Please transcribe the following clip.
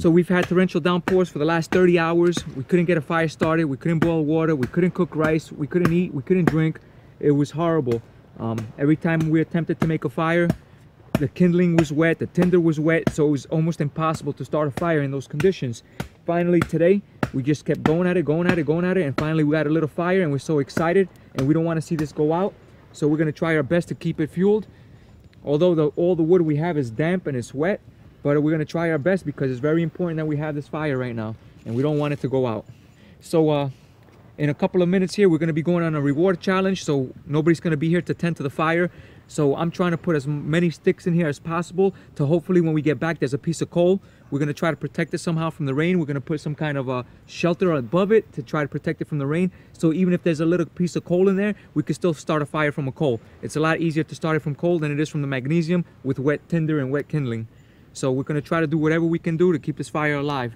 So we've had torrential downpours for the last 30 hours. We couldn't get a fire started. We couldn't boil water. We couldn't cook rice. We couldn't eat. We couldn't drink. It was horrible. Um, every time we attempted to make a fire, the kindling was wet, the tinder was wet, so it was almost impossible to start a fire in those conditions. Finally today, we just kept going at it, going at it, going at it, and finally we got a little fire and we're so excited and we don't want to see this go out. So we're gonna try our best to keep it fueled. Although the, all the wood we have is damp and it's wet, but we're gonna try our best because it's very important that we have this fire right now and we don't want it to go out. So uh, in a couple of minutes here, we're gonna be going on a reward challenge. So nobody's gonna be here to tend to the fire. So I'm trying to put as many sticks in here as possible to hopefully when we get back, there's a piece of coal. We're gonna try to protect it somehow from the rain. We're gonna put some kind of a shelter above it to try to protect it from the rain. So even if there's a little piece of coal in there, we can still start a fire from a coal. It's a lot easier to start it from coal than it is from the magnesium with wet tinder and wet kindling. So we're gonna try to do whatever we can do to keep this fire alive.